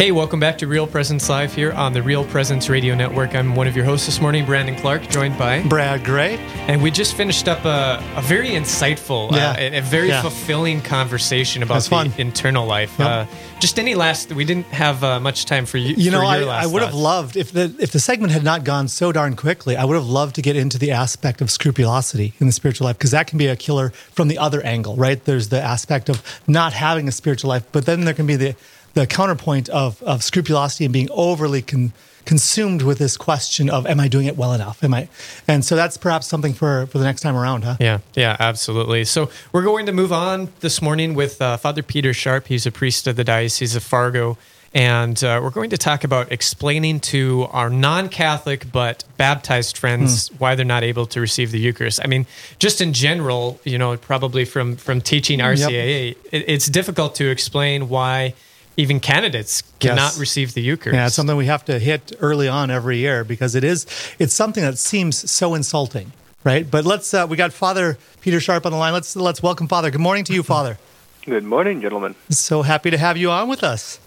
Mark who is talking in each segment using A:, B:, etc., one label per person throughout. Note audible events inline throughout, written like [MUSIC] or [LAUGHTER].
A: Hey, welcome back to Real Presence Live here on the Real Presence Radio Network. I'm one of your hosts this morning, Brandon Clark, joined by
B: Brad Gray.
A: And we just finished up a, a very insightful,
B: yeah.
A: uh, a, a, very
B: yeah.
A: fulfilling conversation about
B: That's
A: the
B: fun.
A: internal life.
B: Yep.
A: Uh, just any last, we didn't have uh, much time for you.
B: You know, I, I would have
A: thoughts.
B: loved if the if the segment had not gone so darn quickly. I would have loved to get into the aspect of scrupulosity in the spiritual life because that can be a killer from the other angle, right? There's the aspect of not having a spiritual life, but then there can be the the counterpoint of of scrupulosity and being overly con, consumed with this question of am I doing it well enough? Am I? And so that's perhaps something for for the next time around, huh?
A: Yeah, yeah, absolutely. So we're going to move on this morning with uh, Father Peter Sharp. He's a priest of the Diocese of Fargo. And uh, we're going to talk about explaining to our non Catholic but baptized friends
B: Hmm.
A: why they're not able to receive the Eucharist. I mean, just in general, you know, probably from, from teaching RCIA, it, it's difficult to explain why even candidates cannot
B: Yes.
A: receive the Eucharist.
B: Yeah, it's something we have to hit early on every year because it is it's something that seems so insulting, right? But let's uh, we got Father Peter Sharp on the line. Let's let's welcome Father. Good morning to you, Father.
C: Good morning, gentlemen.
B: So happy to have you on with us.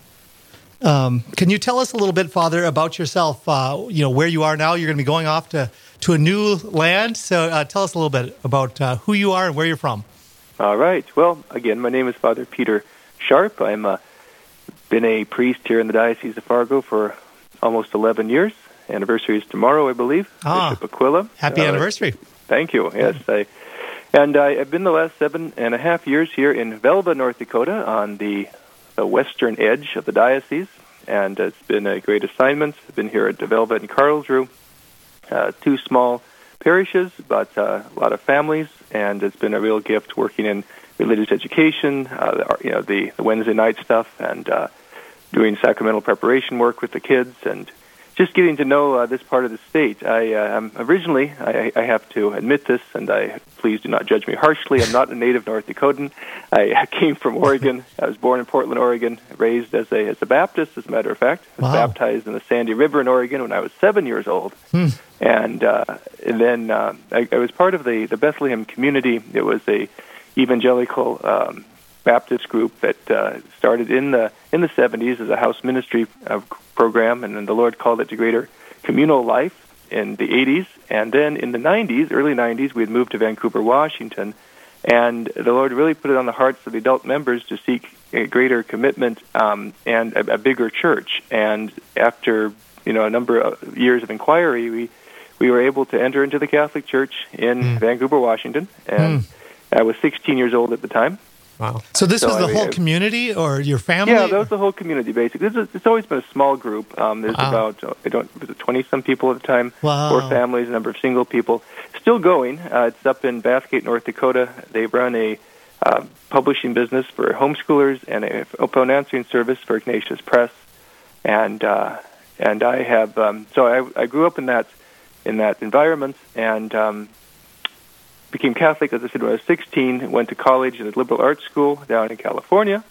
B: Um, can you tell us a little bit, Father, about yourself? Uh, you know where you are now. You're going to be going off to to a new land. So uh, tell us a little bit about uh, who you are and where you're from.
C: All right. Well, again, my name is Father Peter Sharp. I'm uh, been a priest here in the Diocese of Fargo for almost 11 years. Anniversary is tomorrow, I believe.
B: Ah.
C: Bishop Aquila.
B: Happy
C: Uh,
B: anniversary.
C: Thank you. Yes, I, and I, I've been the last seven and a half years here in Velva, North Dakota, on the, the western edge of the diocese, and it's been a great assignment. I've been here at Velva and Karlsruhe, uh, two small parishes, but uh, a lot of families, and it's been a real gift working in religious education, uh, the, you know, the, the Wednesday night stuff, and uh, doing sacramental preparation work with the kids, and just getting to know uh, this part of the state. I uh, originally, I, I have to admit this, and I please do not judge me harshly. I'm not a native North Dakotan. I [LAUGHS] came from Oregon. I was born in Portland, Oregon, raised as a as a Baptist, as a matter of fact. I was
B: Wow.
C: baptized in the Sandy River in Oregon when I was seven years old, and, uh, and then uh, I, I was part of the the Bethlehem community. It was a evangelical um, Baptist group that uh, started in the in the 70s as a house ministry uh, program, and then the Lord called it to greater communal life in the 80s, and then in the 90s, early 90s, we had moved to Vancouver, Washington, and the Lord really put it on the hearts of the adult members to seek a greater commitment um, and a, a bigger church. And after you know a number of years of inquiry, we we were able to enter into the Catholic Church in Vancouver, Washington, and I was 16 years old at the time.
A: Wow.
B: So this
C: So
B: was the
C: I-
B: whole
C: I-
B: community or your family?
C: Yeah, that was the whole community. Basically, this is, it's always been a small group. Um, there's
B: Wow.
C: about uh, I don't was it twenty some people at the time.
B: Wow.
C: Four families, a number of single people. Still going. Uh, it's up in Bathgate, North Dakota. They run a uh, publishing business for homeschoolers and a phone answering service for Ignatius Press. And uh, and I have um, so I, I grew up in that in that environment and. Um, became Catholic, as I said, when I was 16. Went to college at a liberal arts school down in California,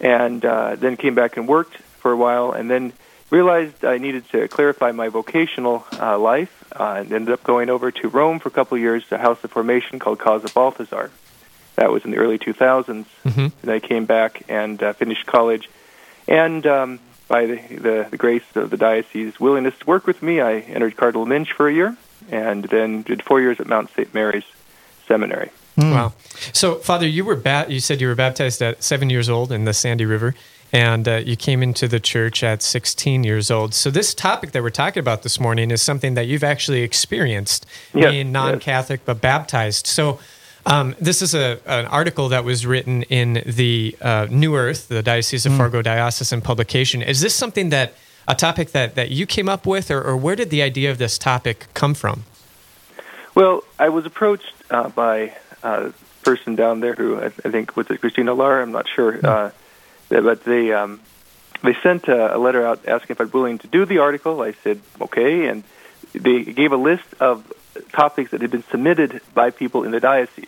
C: and uh, then came back and worked for a while, and then realized I needed to clarify my vocational uh, life, uh, and ended up going over to Rome for a couple of years, a house of formation called Casa Balthasar. That was in the early 2000s.
A: Mhm.
C: And I came back and uh, finished college, and um, by the, the, the grace of the diocese's willingness to work with me, I entered Cardinal Muench for a year, and then did four years at Mount St. Mary's Seminary.
A: Wow. So, Father, you were ba- you said you were baptized at seven years old in the Sandy River, and uh, you came into the church at 16 years old. So, this topic that we're talking about this morning is something that you've actually experienced,
C: Yes,
A: being non-Catholic but baptized. So. Um, this is a, an article that was written in the uh, New Earth, the Diocese of Fargo Diocesan publication. Is this something that a topic that, that you came up with, or, or where did the idea of this topic come from?
C: Well, I was approached uh, by a person down there who I, I think was it Christina Lara. I'm not sure, uh, but they um, they sent a, a letter out asking if I'd willing to do the article. I said okay, and they gave a list of topics that had been submitted by people in the diocese.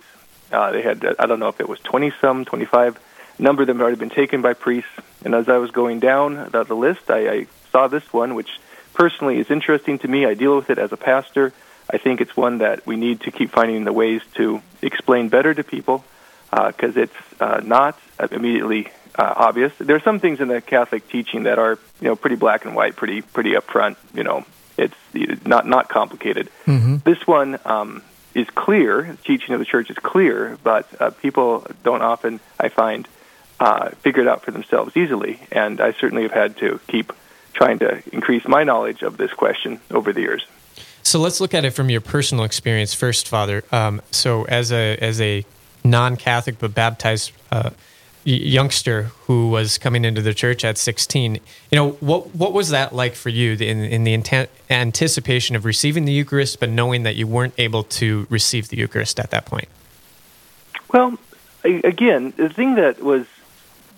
C: Uh, they had I don't know if it was 20 some, 25. A number of them had already been taken by priests. And as I was going down the, the list, I, I saw this one, which personally is interesting to me. I deal with it as a pastor. I think it's one that we need to keep finding the ways to explain better to people because uh, it's uh, not immediately uh, obvious. There are some things in the Catholic teaching that are, you know, pretty black and white, pretty pretty upfront. You know, it's not not complicated. Mm-hmm. This one um, is clear. The teaching of the church is clear, but uh, people don't often, I find, uh, figure it out for themselves easily. And I certainly have had to keep trying to increase my knowledge of this question over the years.
A: So let's look at it from your personal experience first, Father. Um, so as a as a non-Catholic but baptized uh, youngster who was coming into the church at 16, you know what what was that like for you in in the anticipation of receiving the Eucharist, but knowing that you weren't able to receive the Eucharist at that point?
C: Well, again, the thing that was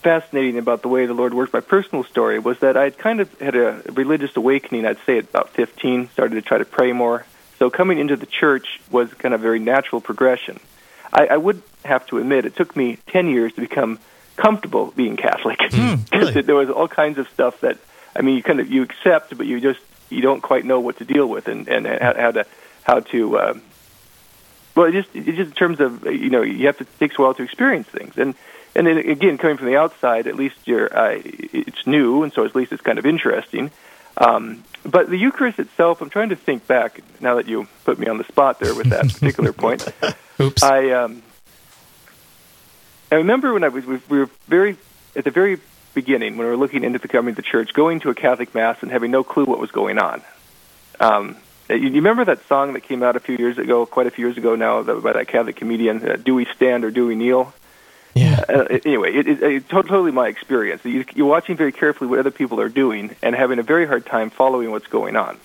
C: fascinating about the way the Lord worked my personal story was that I'd kind of had a religious awakening, I'd say at about 15, started to try to pray more. So coming into the church was kind of a very natural progression. I, I would have to admit, it took me 10 years to become comfortable being Catholic.
B: Mm, really? [LAUGHS]
C: there was all kinds of stuff that, I mean, you kind of, you accept, but you just, you don't quite know what to deal with and, and how to, how to, uh, well, it just, it just in terms of, you know, you have to, it takes a while to experience things. And, and then again, coming from the outside, at least you're uh, it's new, and so at least it's kind of interesting. Um, but the Eucharist itself, I'm trying to think back now that you put me on the spot there with that [LAUGHS] particular point.
A: Oops.
C: I um, I remember when I was we were very at the very beginning when we were looking into becoming the church, going to a Catholic mass and having no clue what was going on. Um, you, you remember that song that came out a few years ago, quite a few years ago now, by that Catholic comedian, uh, "Do We Stand or Do We Kneel"?
A: Yeah. Uh,
C: anyway, it, it, it, totally my experience. You, you're watching very carefully what other people are doing and having a very hard time following what's going on.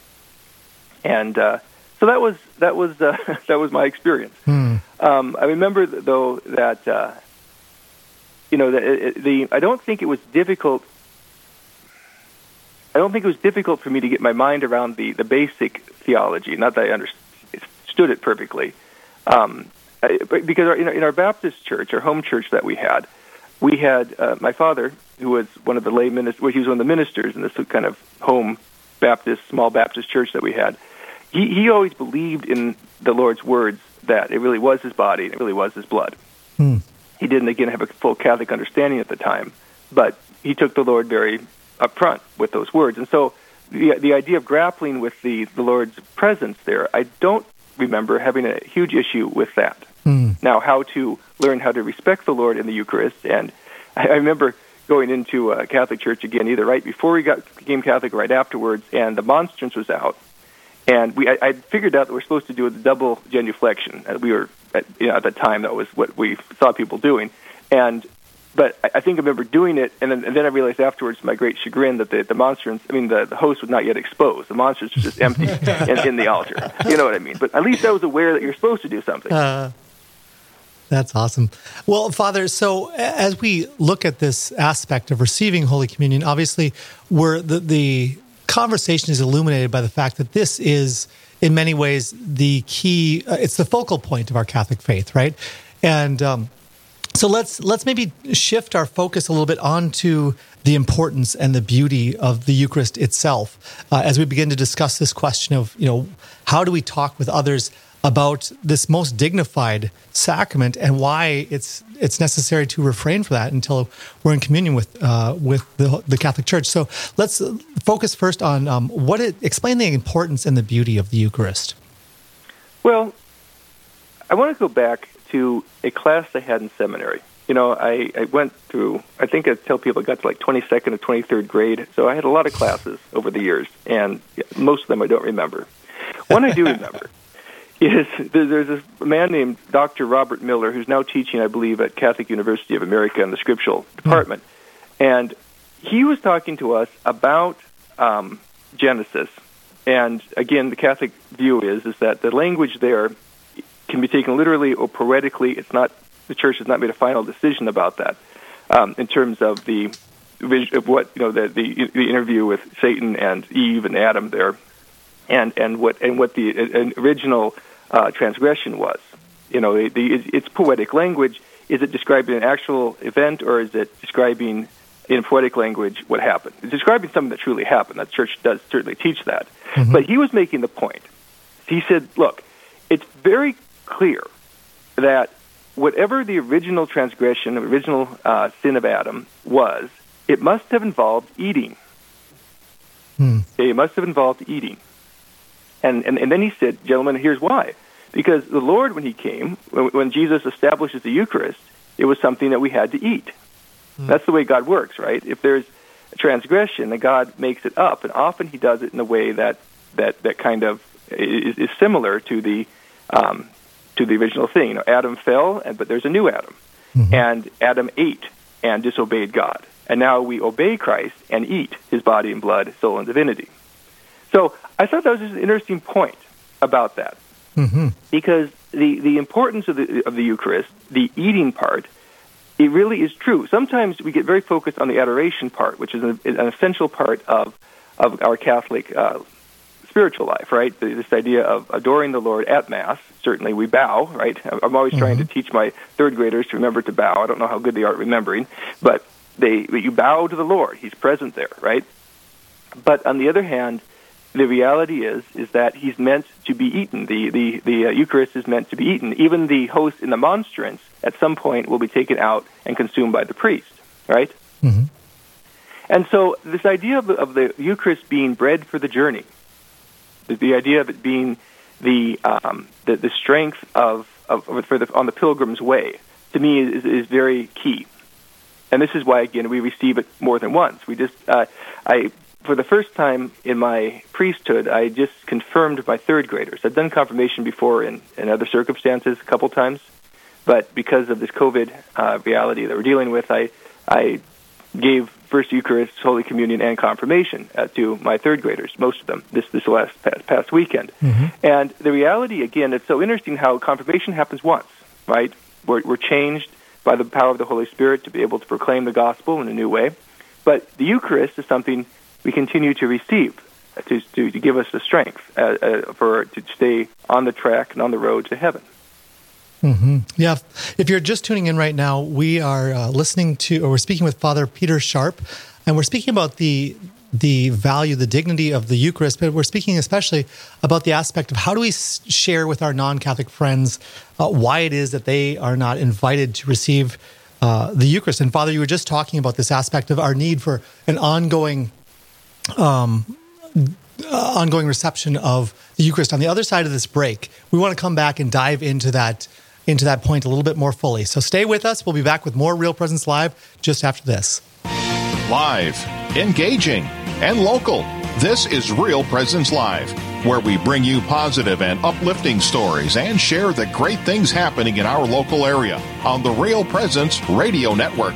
C: And uh, so that was that was uh, [LAUGHS] that was my experience.
B: Hmm.
C: Um, I remember though that uh, you know the, the I don't think it was difficult. I don't think it was difficult for me to get my mind around the the basic theology. Not that I understood it perfectly. Um, because our, in, our, in our Baptist church, our home church that we had, we had uh, my father, who was one of the lay ministers, well, he was one of the ministers in this kind of home Baptist, small Baptist church that we had. He, he always believed in the Lord's words that it really was his body and it really was his blood.
B: Hmm.
C: He didn't, again, have a full Catholic understanding at the time, but he took the Lord very upfront with those words. And so the, the idea of grappling with the, the Lord's presence there, I don't remember having a huge issue with that.
B: Mm.
C: Now, how to learn how to respect the Lord in the Eucharist, and I, I remember going into a Catholic church again, either right before we got became Catholic or right afterwards, and the monstrance was out, and we I, I figured out that we're supposed to do the double genuflection. Uh, we were at, you know, at the time that was what we saw people doing, and but I think I remember doing it, and then, and then I realized afterwards, to my great chagrin, that the, the monstrance, I mean, the, the host was not yet exposed. The monstrance was just empty [LAUGHS] in, in the altar. You know what I mean? But at least I was aware that you're supposed to do something.
B: Uh, that's awesome. Well, Father, so as we look at this aspect of receiving Holy Communion, obviously, we're, the, the conversation is illuminated by the fact that this is, in many ways, the key, uh, it's the focal point of our Catholic faith, right? And um, so let's let's maybe shift our focus a little bit onto the importance and the beauty of the Eucharist itself uh, as we begin to discuss this question of you know how do we talk with others about this most dignified sacrament and why it's it's necessary to refrain from that until we're in communion with uh, with the, the, Catholic Church. So let's focus first on um, what it explain the importance and the beauty of the Eucharist.
C: Well, I want to go back to a class I had in seminary. You know, I, I went through, I think I tell people I got to like 22nd or 23rd grade, so I had a lot of classes over the years, and most of them I don't remember. One I do [LAUGHS] remember is there's a man named Dr. Robert Miller who's now teaching, I believe, at Catholic University of America in the scriptural department. And he was talking to us about um, Genesis. And again, the Catholic view is is that the language there can be taken literally or poetically. It's not the church has not made a final decision about that um, in terms of the of what you know the, the the interview with Satan and Eve and Adam there, and and what and what the original uh, transgression was. You know, the, the, it's poetic language. Is it describing an actual event or is it describing in poetic language what happened. He's describing something that truly happened. That church does certainly teach that. Mm-hmm. But he was making the point. He said, look, it's very clear that whatever the original transgression, the original uh, sin of Adam was, it must have involved eating. Hmm. It must have involved eating. And, and, and then he said, gentlemen, here's why. Because the Lord, when he came, when, when Jesus establishes the Eucharist, it was something that we had to eat. Hmm. That's the way God works, right? If there's a transgression, then God makes it up, and often He does it in a way that that that kind of is, is similar to the um, to the original thing. You know, Adam fell, and but there's a new Adam, mm-hmm. and Adam ate and disobeyed God, and now we obey Christ and eat His body and blood, soul and divinity. So I thought that was just an interesting point about that, mm-hmm. because the the importance of the of the Eucharist, the eating part, it really is true. Sometimes we get very focused on the adoration part, which is an, an essential part of of our Catholic uh, spiritual life, right? This idea of adoring the Lord at Mass. Certainly, we bow, right? I'm always mm-hmm. trying to teach my third graders to remember to bow. I don't know how good they are at remembering, but they you bow to the Lord. He's present there, right? But on the other hand, the reality is is that he's meant to be eaten. The the the uh, Eucharist is meant to be eaten. Even the host in the monstrance at some point will be taken out and consumed by the priest, right? Mm-hmm. And so this idea of the, of the Eucharist being bread for the journey the, the idea of it being the um, the, the strength of, of for the on the pilgrim's way to me is, is very key. And this is why again we receive it more than once. We just uh, I for the first time in my priesthood, I just confirmed my third graders. I've done confirmation before in, in other circumstances a couple times, but because of this COVID uh, reality that we're dealing with, I I gave First Eucharist, Holy Communion, and Confirmation uh, to my third graders, most of them, this this last past, past weekend. Mm-hmm. And the reality, again, it's so interesting how confirmation happens once, right? We're, we're changed by the power of the Holy Spirit to be able to proclaim the gospel in a new way. But the Eucharist is something we continue to receive to, to, to give us the strength uh, uh, for to stay on the track and on the road to heaven.
B: Mm-hmm. Yeah. If you're just tuning in right now, we are uh, listening to, or we're speaking with Father Peter Sharp, and we're speaking about the the value, the dignity of the Eucharist, but we're speaking especially about the aspect of how do we share with our non-Catholic friends uh, why it is that they are not invited to receive uh, the Eucharist. And Father, you were just talking about this aspect of our need for an ongoing. Um, uh, ongoing reception of the Eucharist. On the other side of this break, we want to come back and dive into that into that point a little bit more fully. So stay with us. We'll be back with more Real Presence Live just after this.
D: Live, engaging, and local. This is Real Presence Live, where we bring you positive and uplifting stories and share the great things happening in our local area on the Real Presence Radio Network.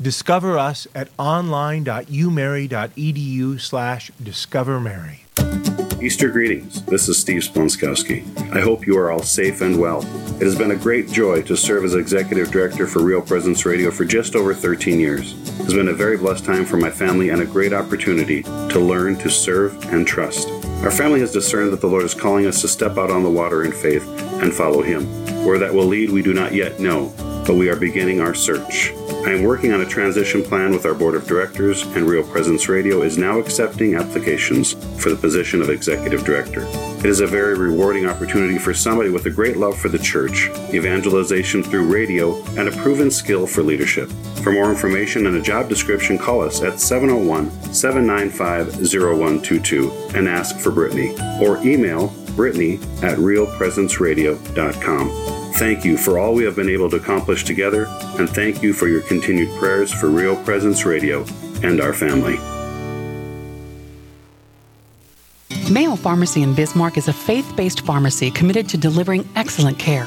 E: Discover us at online.umary.edu slash discovermary.
F: Easter greetings. This is Steve Splonskowski. I hope you are all safe and well. It has been a great joy to serve as executive director for Real Presence Radio for just over 13 years. It has been a very blessed time for my family and a great opportunity to learn to serve and trust. Our family has discerned that the Lord is calling us to step out on the water in faith and follow Him. Where that will lead, we do not yet know, but we are beginning our search. I am working on a transition plan with our board of directors, and Real Presence Radio is now accepting applications for the position of executive director. It is a very rewarding opportunity for somebody with a great love for the church, evangelization through radio, and a proven skill for leadership. For more information and a job description, call us at 701 795 0122 and ask for Brittany, or email Brittany at realpresenceradio.com. Thank you for all we have been able to accomplish together, and thank you for your continued prayers for Real Presence Radio and our family.
G: Mayo Pharmacy in Bismarck is a faith based pharmacy committed to delivering excellent care.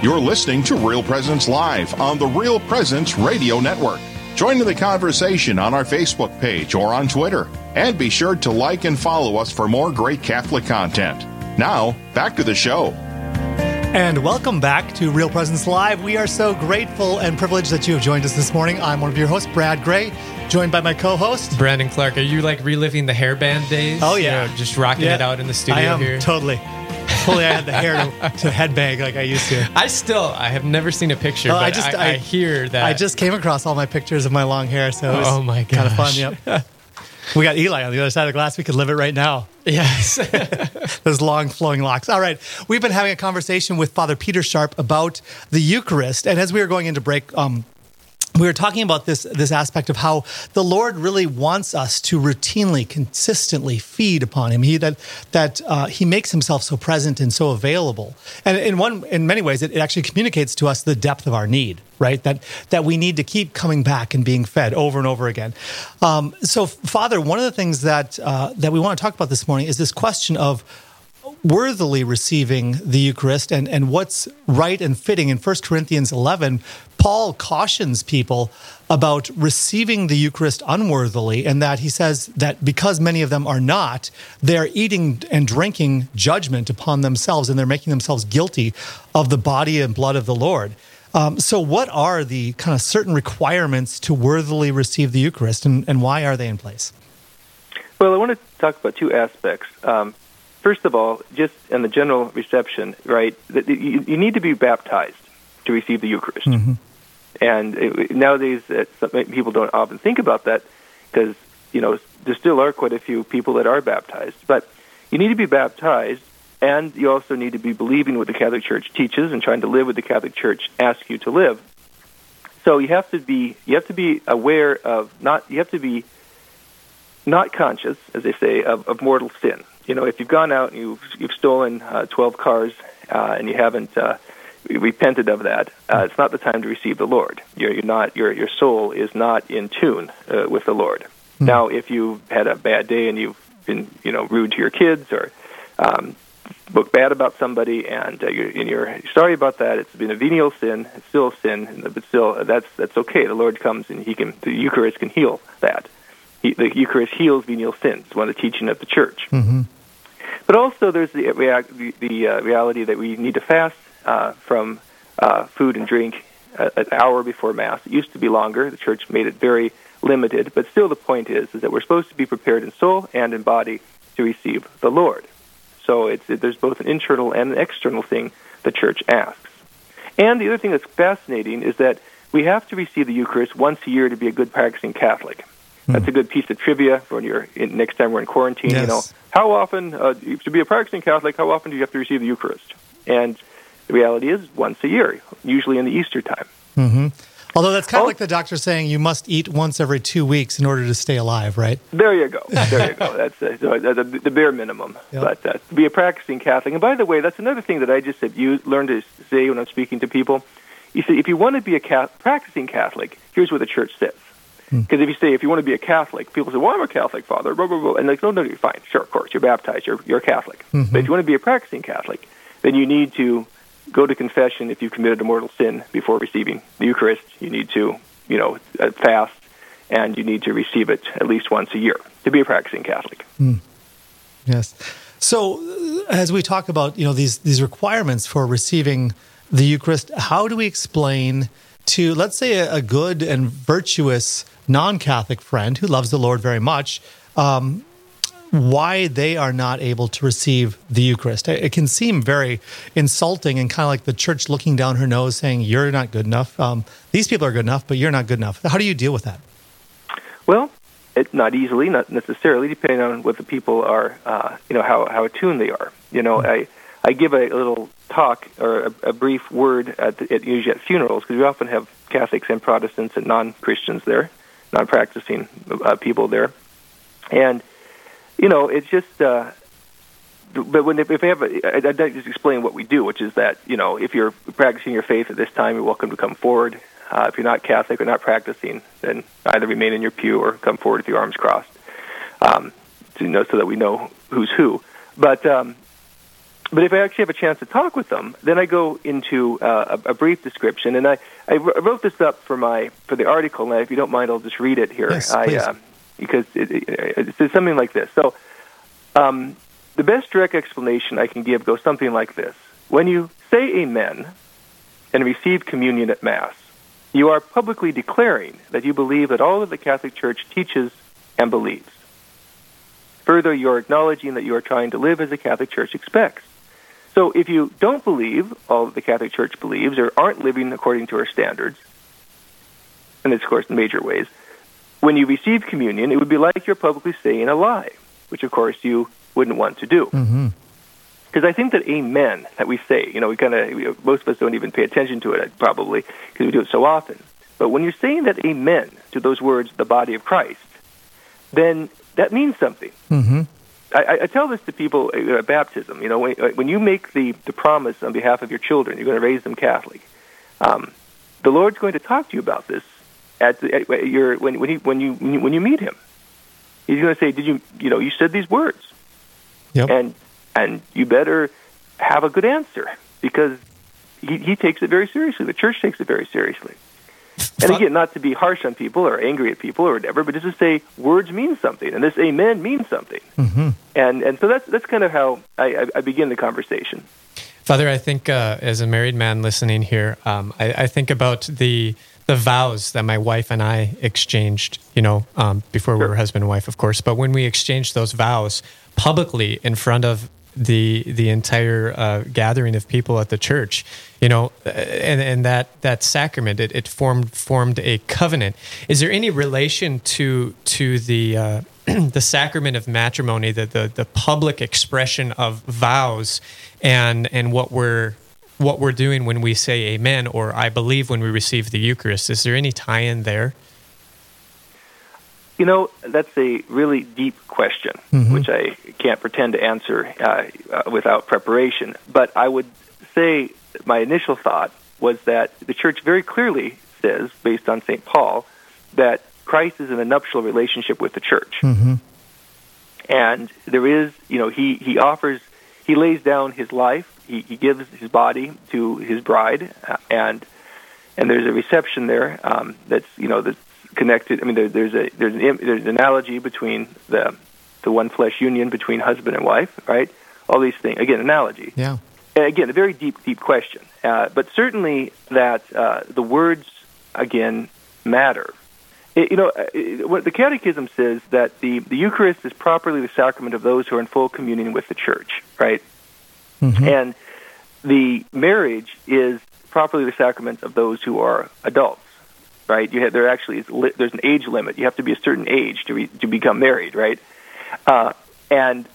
D: You're listening to Real Presence Live on the Real Presence Radio Network. Join in the conversation on our Facebook page or on Twitter. And be sure to like and follow us for more great Catholic content. Now, back to the show.
B: And welcome back to Real Presence Live. We are so grateful and privileged that you have joined us this morning. I'm one of your hosts, Brad Gray, joined by my co-host
A: Brandon Clark. Are you like reliving the hairband days?
B: Oh yeah,
A: you know, just rocking
B: yeah.
A: it out in the studio
B: I am,
A: here.
B: Totally. Hopefully, I had the hair to, to headbang like I used to.
A: I still, I have never seen a picture,
B: Oh,
A: but
B: I
A: I,
B: just-
A: I,
B: I-
A: hear that.
B: I just came across all my pictures of my long hair, so it was
A: Oh, my
B: kind of fun. Yep. we got Eli on the other side of the glass. We could live it right now.
A: yes. [LAUGHS] [LAUGHS]
B: Those long flowing locks. All right. We've been having a conversation with Father Peter Sharp about the Eucharist. And as we were going into break, um, we were talking about this this aspect of how the Lord really wants us to routinely, consistently feed upon Him. He that that uh, He makes Himself so present and so available, and in one in many ways, it, it actually communicates to us the depth of our need. Right, that that we need to keep coming back and being fed over and over again. Um, so, Father, one of the things that uh, that we want to talk about this morning is this question of worthily receiving the Eucharist and, and what's right and fitting. In 1 Corinthians 11, Paul cautions people about receiving the Eucharist unworthily, and that he says that because many of them are not, they're eating and drinking judgment upon themselves and they're making themselves guilty of the body and blood of the Lord. Um, so, what are the kind of certain requirements to worthily receive the Eucharist, and, and why are they in place?
C: Well, I want to talk about two aspects. Um, first of all, just in the general reception, right? That you, you need to be baptized to receive the Eucharist. Mm-hmm. And it, nowadays, uh, some people don't often think about that because you know there still are quite a few people that are baptized. But you need to be baptized, and you also need to be believing what the Catholic Church teaches and trying to live what the Catholic Church asks you to live. So you have to be you have to be aware of not you have to be not conscious, as they say, of, of mortal sin. You know, if you've gone out and you've you've stolen uh, twelve cars uh, and you haven't uh, repented of that, uh, it's not the time to receive the Lord. You're, you're not your your soul is not in tune uh, with the Lord. Now, if you've had a bad day and you've been you know rude to your kids or um, spoke bad about somebody and, uh, you're, and you're sorry about that, it's been a venial sin. It's still a sin, but still uh, that's that's okay. The Lord comes and He can the Eucharist can heal that. He, the Eucharist heals venial sins. It's one of the teaching of the Church. But also, there's the, react, the, the uh, reality that we need to fast uh, from uh, food and drink a- an hour before Mass. It used to be longer. The Church made it very limited, but still, the point is is that we're supposed to be prepared in soul and in body to receive the Lord. So it's it, there's both an internal and an external thing the Church asks. And the other thing that's fascinating is that we have to receive the Eucharist once a year to be a good practicing Catholic. That's a good piece of trivia when you're in, next time we're in quarantine. You know, how often uh, to be a practicing Catholic? How often do you have to receive the Eucharist? And the reality is once a year, usually in the Easter time.
B: Although that's kind of
C: Oh.
B: like the doctor saying you must eat once every two weeks in order to stay alive, right?
C: There you go. There you go. [LAUGHS] That's uh, so that's the, the bare minimum.
B: Yep.
C: But uh, to be a practicing Catholic, and by the way, that's another thing that I just have used, learned to say when I'm speaking to people. You see, if you want to be a Catholic, practicing Catholic, here's what the Church says. Because if you say if you want to be a Catholic, people say, "Well, I'm a Catholic, Father," blah blah blah, and like, "No, no, you're fine. Sure, of course, you're baptized. You're you're a Catholic. But if you want to be a practicing Catholic, then you need to go to confession if you've committed a mortal sin before receiving the Eucharist. You need to, you know, uh, fast, and you need to receive it at least once a year to be a practicing Catholic.
B: Yes. So, uh, as we talk about you know these these requirements for receiving the Eucharist, how do we explain to let's say a, a good and virtuous non-Catholic friend who loves the Lord very much? Um, why they are not able to receive the Eucharist. It it can seem very insulting and kind of like the church looking down her nose saying, You're not good enough. Um, these people are good enough, but you're not good enough. How do you deal with that?
C: Well, it, not easily, not necessarily, depending on what the people are, uh, you know, how, how attuned they are. You know, I, I give a little talk or a, a brief word at, the, at usually at funerals because we often have Catholics and Protestants and non-Christians there, non-practicing uh, people there, and you know it's just. Uh, but when if we have, a, like to just explain what we do, which is that you know if you're practicing your faith at this time, you're welcome to come forward. Uh, if you're not Catholic or not practicing, then either remain in your pew or come forward with your arms crossed, um, to, you know, so that we know who's who. But um, but if I actually have a chance to talk with them, then I go into uh, a, a, brief description, and I, I wrote this up for my for the article. And if you don't mind, I'll just read it here.
B: Yes, I, uh,
C: because it, it, it's something like this. So, um, the best direct explanation I can give goes something like this: When you say Amen and receive communion at Mass, you are publicly declaring that you believe that all that the Catholic Church teaches and believes. Further, you are acknowledging that you are trying to live as the Catholic Church expects. So if you don't believe all that the Catholic Church believes or aren't living according to her standards, and it's, of course, in major ways, when you receive communion, it would be like you're publicly saying a lie, which, of course, you wouldn't want to do.
B: Mm-hmm
C: because I think that amen that we say, you know, we kind of most of us don't even pay attention to it probably because we do it so often. But when you're saying that amen to those words, the body of Christ, then that means something.
B: Mm-hmm.
C: I, I tell this to people at baptism. You know, when, when you make the, the promise on behalf of your children, you're going to raise them Catholic. Um, the Lord's going to talk to you about this at, the, at your when when, he, when you when you meet him. He's going to say, "Did you you know you said these words?"
B: Yep.
C: And and you better have a good answer because he, he takes it very seriously. The church takes it very seriously. And again, not to be harsh on people or angry at people or whatever, but just to say words mean something, and this amen means something.
B: Mm-hmm.
C: And and so that's that's kind of how I, I begin the conversation.
A: Father, I think uh, as a married man listening here, um, I, I, think about the the vows that my wife and I exchanged. You know, um, before sure. we were husband and wife, of course, but when we exchanged those vows publicly in front of the the entire uh, gathering of people at the church you know and and that that sacrament it, it formed formed a covenant. Is there any relation to to the uh, [CLEARS THROAT] the sacrament of matrimony the, the the public expression of vows and and what we're what we're doing when we say amen or i believe when we receive the eucharist? Is there any tie-in there
C: you know, that's a really deep question, mm-hmm. which I can't pretend to answer uh, uh, without preparation. But I would say my initial thought was that the church very clearly says, based on St. Paul, that Christ is in a nuptial relationship with the church.
B: Mm-hmm.
C: And there is, you know, he, he offers, he lays down his life, he, he gives his body to his bride, uh, and and there's a reception there um, that's, you know, that's connected. I mean, there, there's a there's an there's an analogy between the the one flesh union between husband and wife, right? All these things. Again, analogy.
B: Yeah.
C: And again, a very deep, deep question. Uh, but certainly that uh, the words again matter. It, you know, it, what the Catechism says that the the Eucharist is properly the sacrament of those who are in full communion with the Church, right?
B: Mm-hmm.
C: And the marriage is properly the sacrament of those who are adults right? You have, there actually is li- there's an age limit. You have to be a certain age to re, to become married, right? Uh, and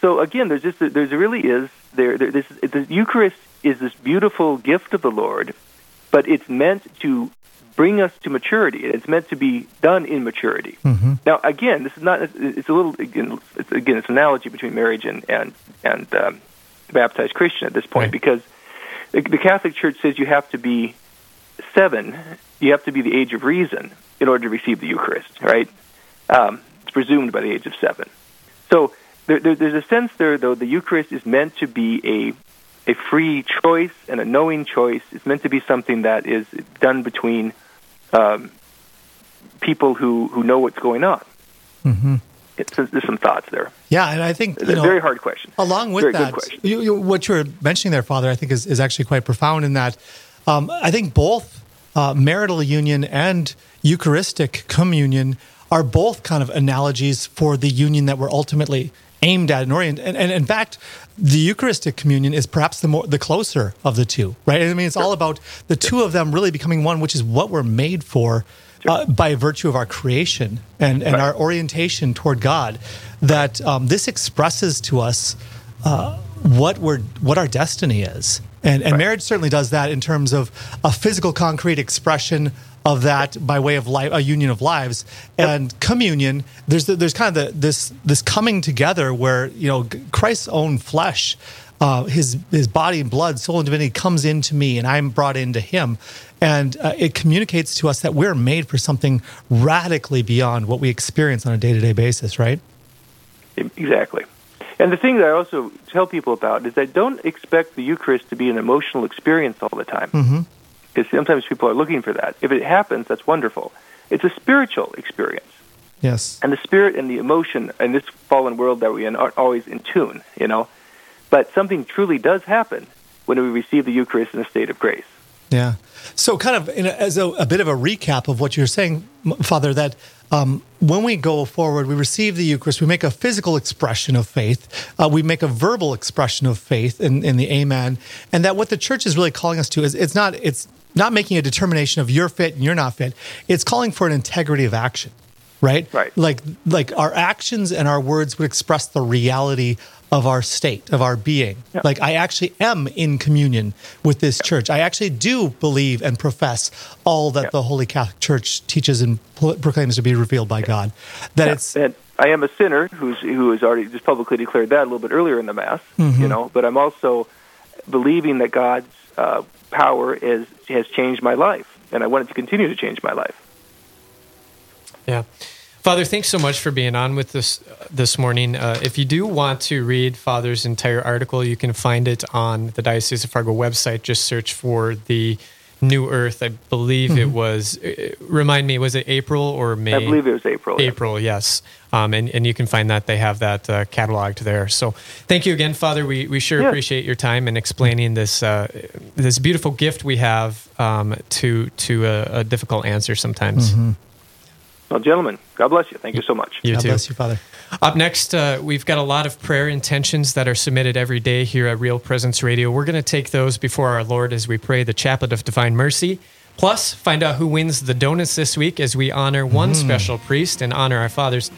C: so again, there's just there's really is there, there this the Eucharist is this beautiful gift of the Lord, but it's meant to bring us to maturity. It's meant to be done in maturity.
B: Mm-hmm.
C: Now, again, this is not. It's a little again. It's, again, it's an analogy between marriage and and and um, baptized Christian at this point right. because the, the Catholic Church says you have to be seven you have to be the age of reason in order to receive the Eucharist, right? Um, it's presumed by the age of seven. So there, there, there's a sense there, though, the Eucharist is meant to be a a free choice and a knowing choice. It's meant to be something that is done between um, people who, who know what's going on.
B: Mm-hmm.
C: It's, there's some thoughts there.
B: Yeah, and I think
C: it's a
B: know,
C: very hard question.
B: Along with
C: very
B: that, you, you, what you're mentioning there, Father, I think is, is actually quite profound in that um, I think both uh, marital union and Eucharistic communion are both kind of analogies for the union that we're ultimately aimed at and oriented. And, and, in fact, the Eucharistic communion is perhaps the more the closer of the two, right? I mean, it's all about the two of them really becoming one, which is what we're made for. Uh, by virtue of our creation and, and right. our orientation toward God, that um, this expresses to us uh, what we're what our destiny is. And and
C: Right.
B: marriage certainly does that in terms of a physical concrete expression of that by way of life, a union of lives and communion. There's the, there's kind of the, this this coming together where you know Christ's own flesh, uh, his his body and blood, soul and divinity comes into me, and I'm brought into him, and uh, it communicates to us that we're made for something radically beyond what we experience on a day to day basis. Right?
C: Exactly. And the thing that I also tell people about is that don't expect the Eucharist to be an emotional experience all the time.
B: Mm-hmm.
C: Because sometimes people are looking for that. If it happens, that's wonderful. It's a spiritual experience.
B: Yes.
C: And the spirit and the emotion in this fallen world that we're in aren't always in tune, you know. But something truly does happen when we receive the Eucharist in a state of grace.
B: Yeah. So, kind of in a, as a, a bit of a recap of what you're saying, Father, that um, when we go forward, we receive the Eucharist, we make a physical expression of faith, uh, we make a verbal expression of faith in, in the Amen, and that what the church is really calling us to is it's not it's not making a determination of you're fit and you're not fit. It's calling for an integrity of action, right?
C: Right.
B: Like like our actions and our words would express the reality of our state, of our being.
C: Yeah.
B: Like I actually am in communion with this church. I actually do believe and profess all that
C: Yeah.
B: the Holy Catholic Church teaches and proclaims to be revealed by God. That it's
C: and I am a sinner who's who has already just publicly declared that a little bit earlier in the mass,
B: Mm-hmm.
C: you know. But I'm also believing that God's uh, power is has changed my life, and I want it to continue to change my life.
A: Yeah. Father, thanks so much for being on with us uh, this morning. Uh, if you do want to read Father's entire article, you can find it on the Diocese of Fargo website. Just search for the New Earth. I believe it was, uh, remind me, was it April or May?
C: I believe it was April. yeah.
A: April, yes. Um, and, and you can find that. They have that uh, cataloged there. So thank you again, Father. We, we sure
C: Yeah.
A: appreciate your time and explaining this uh, this beautiful gift we have um, to, to a, a difficult answer sometimes.
C: Well, gentlemen, God bless you. Thank you so much.
A: You
B: God
A: too.
B: bless you, Father.
A: Up next, uh, we've got a lot of prayer intentions that are submitted every day here at Real Presence Radio. We're going to take those before our Lord as we pray the Chaplet of Divine Mercy. Plus, find out who wins the donuts this week as we honor one special priest and honor our fathers.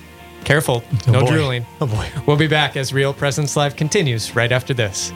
A: Careful, no
B: boy.
A: drooling.
B: Oh boy.
A: We'll be back as Real Presence Live continues right after this.